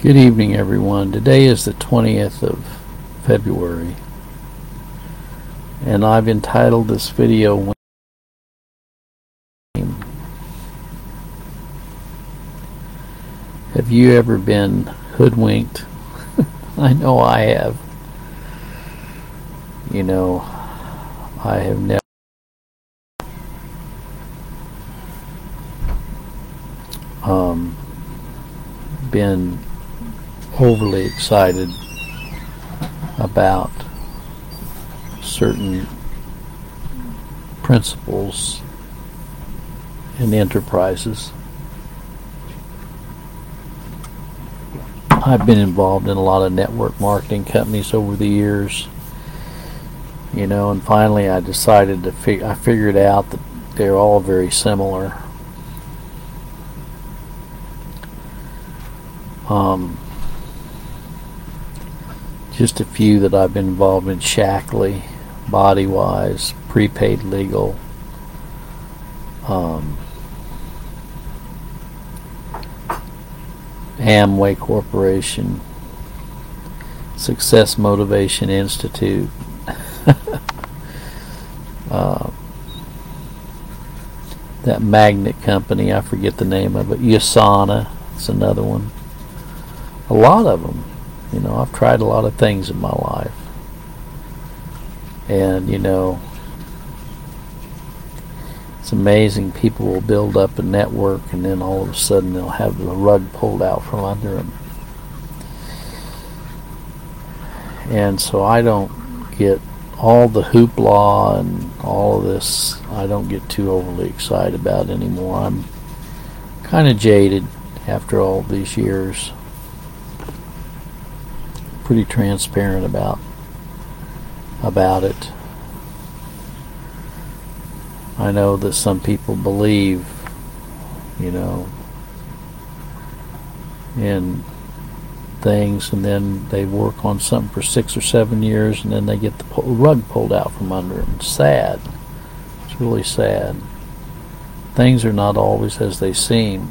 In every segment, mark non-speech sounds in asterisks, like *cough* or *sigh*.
Good evening, everyone. Today is the 20th of February, and I've entitled this video Have you ever been hoodwinked? *laughs* I know I have. You know, I have never. Um, been overly excited about certain principles and enterprises. I've been involved in a lot of network marketing companies over the years, you know, and finally I decided to fig- I figured out that they're all very similar. Um, just a few that I've been involved in Shaklee, Bodywise, Prepaid Legal, um, Amway Corporation, Success Motivation Institute, uh, *laughs* that magnet company, I forget the name of it, Usana, it's another one. A lot of them. You know, I've tried a lot of things in my life. And, you know, it's amazing. People will build up a network and then all of a sudden they'll have the rug pulled out from under them. And so I don't get all the hoopla and all of this, I don't get too overly excited about anymore. I'm kind of jaded after all these years pretty transparent about about it. I know that some people believe, you know, in things and then they work on something for six or seven years and then they get the rug pulled out from under them. It's sad. It's really sad. Things are not always as they seem.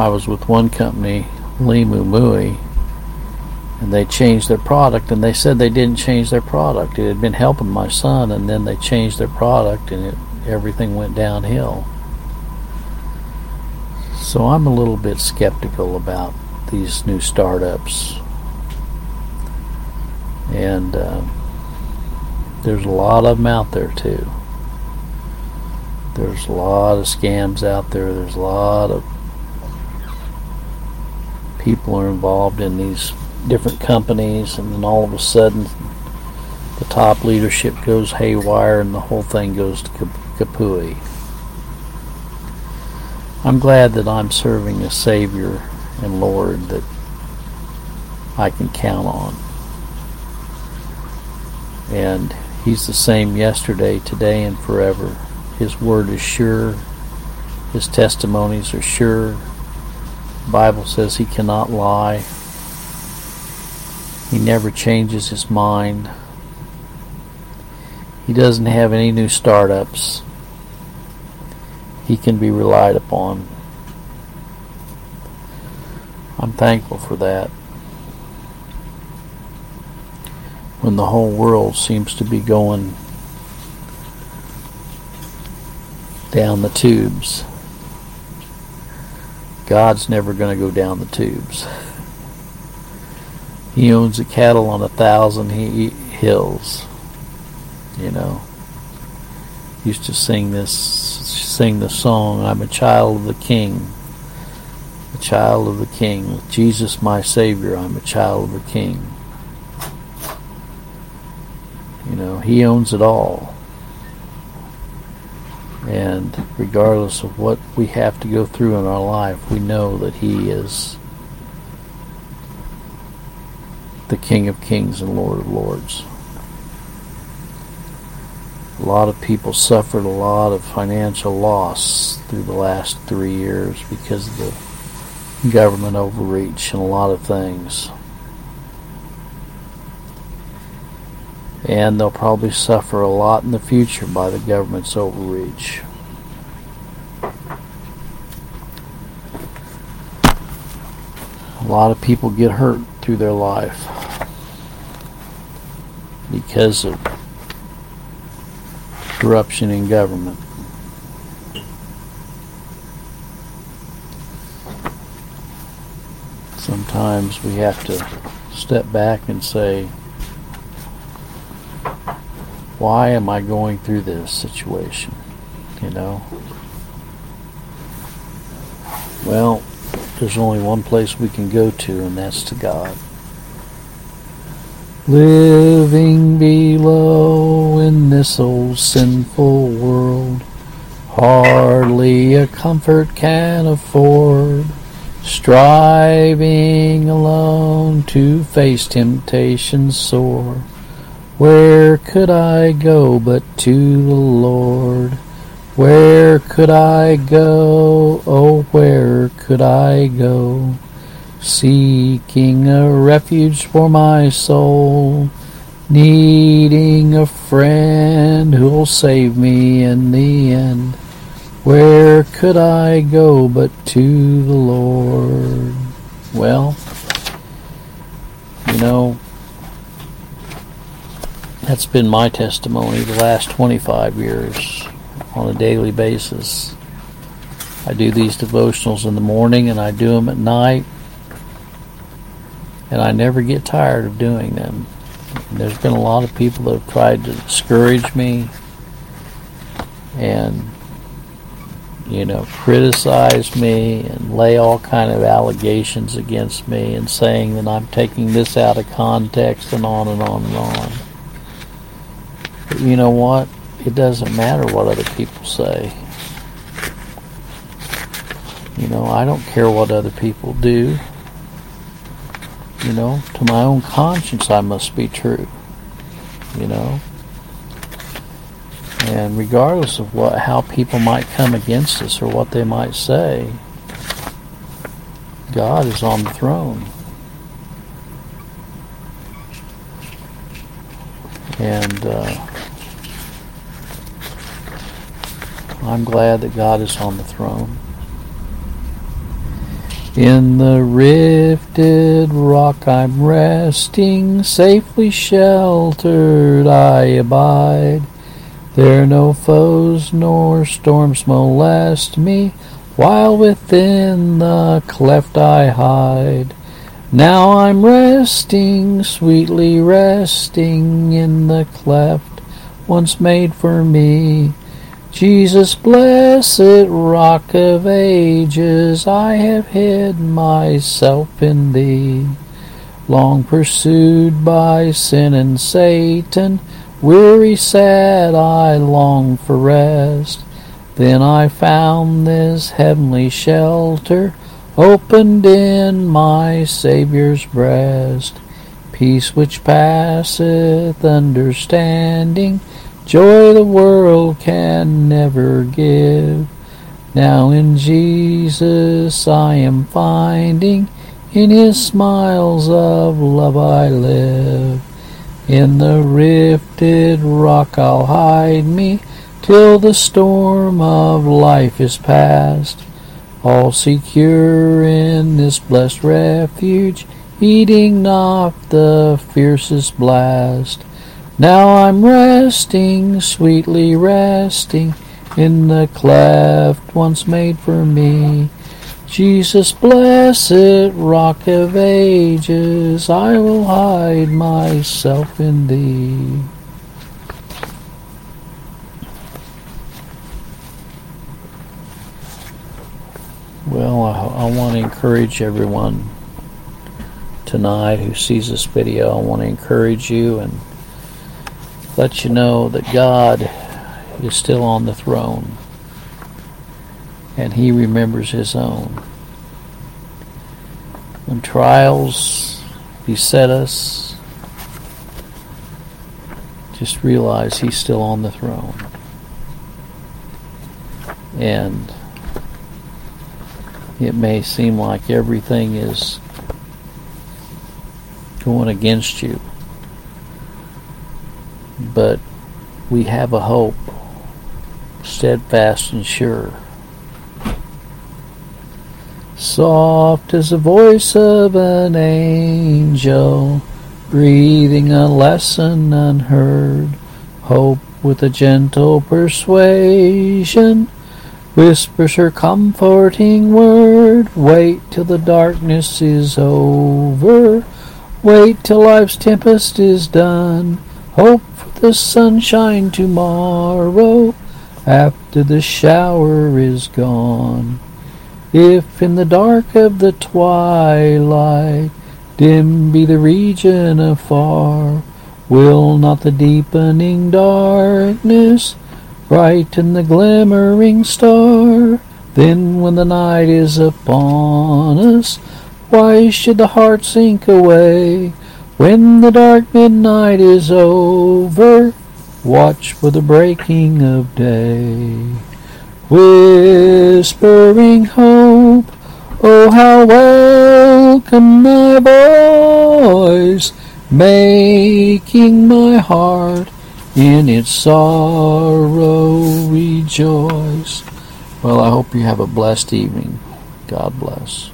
I was with one company, Limu Moui, and they changed their product, and they said they didn't change their product. It had been helping my son, and then they changed their product, and it, everything went downhill. So I'm a little bit skeptical about these new startups. And uh, there's a lot of them out there, too. There's a lot of scams out there. There's a lot of people are involved in these different companies, and then all of a sudden the top leadership goes haywire and the whole thing goes to kapooey. I'm glad that I'm serving a Savior and Lord that I can count on. And He's the same yesterday, today, and forever. His word is sure. His testimonies are sure. Bible says he cannot lie. He never changes his mind. He doesn't have any new startups. He can be relied upon. I'm thankful for that. When the whole world seems to be going down the tubes. God's never going to go down the tubes. He owns the cattle on a thousand hills. You know. Used to sing this, sing the song, I'm a child of the King. A child of the King. With Jesus my Savior, I'm a child of the King. You know, He owns it all. And regardless of what we have to go through in our life, we know that He is the King of Kings and Lord of Lords. A lot of people suffered a lot of financial loss through the last three years because of the government overreach and a lot of things. And they'll probably suffer a lot in the future by the government's overreach. A lot of people get hurt through their life because of corruption in government. Sometimes we have to step back and say, why am I going through this situation? You know? Well, there's only one place we can go to, and that's to God. Living below in this old sinful world, hardly a comfort can afford. Striving alone to face temptation sore. Where could I go but to the Lord? Where could I go? Oh, where could I go? Seeking a refuge for my soul, needing a friend who'll save me in the end. Where could I go but to the Lord? Well, you know, that's been my testimony the last 25 years on a daily basis. I do these devotionals in the morning and I do them at night and I never get tired of doing them. And there's been a lot of people that have tried to discourage me and you know criticize me and lay all kind of allegations against me and saying that I'm taking this out of context and on and on and on. You know what? It doesn't matter what other people say. You know, I don't care what other people do. You know, to my own conscience, I must be true. You know, and regardless of what, how people might come against us or what they might say, God is on the throne. And uh, I'm glad that God is on the throne. In the rifted rock I'm resting, safely sheltered I abide. There no foes nor storms molest me, while within the cleft I hide. Now I'm resting, sweetly resting in the cleft once made for me. Jesus, blessed rock of ages, I have hid myself in thee. Long pursued by sin and Satan, weary, sad, I long for rest. Then I found this heavenly shelter opened in my Saviour's breast. Peace which passeth understanding Joy the world can never give. Now in Jesus I am finding, in his smiles of love I live. In the rifted rock I'll hide me, till the storm of life is past. All secure in this blessed refuge, heeding not the fiercest blast. Now I'm resting, sweetly resting in the cleft once made for me. Jesus, blessed rock of ages, I will hide myself in thee. Well, I, I want to encourage everyone tonight who sees this video. I want to encourage you and let you know that God is still on the throne and He remembers His own. When trials beset us, just realize He's still on the throne. And it may seem like everything is going against you but we have a hope, steadfast and sure, soft as the voice of an angel, breathing a lesson unheard, hope with a gentle persuasion, whispers her comforting word, wait till the darkness is over, wait till life's tempest is done, hope the sunshine tomorrow, after the shower is gone. If in the dark of the twilight dim be the region afar, will not the deepening darkness brighten the glimmering star? Then when the night is upon us, why should the heart sink away? When the dark midnight is over, watch for the breaking of day whispering hope. Oh, how welcome thy voice, making my heart in its sorrow rejoice. Well, I hope you have a blessed evening. God bless.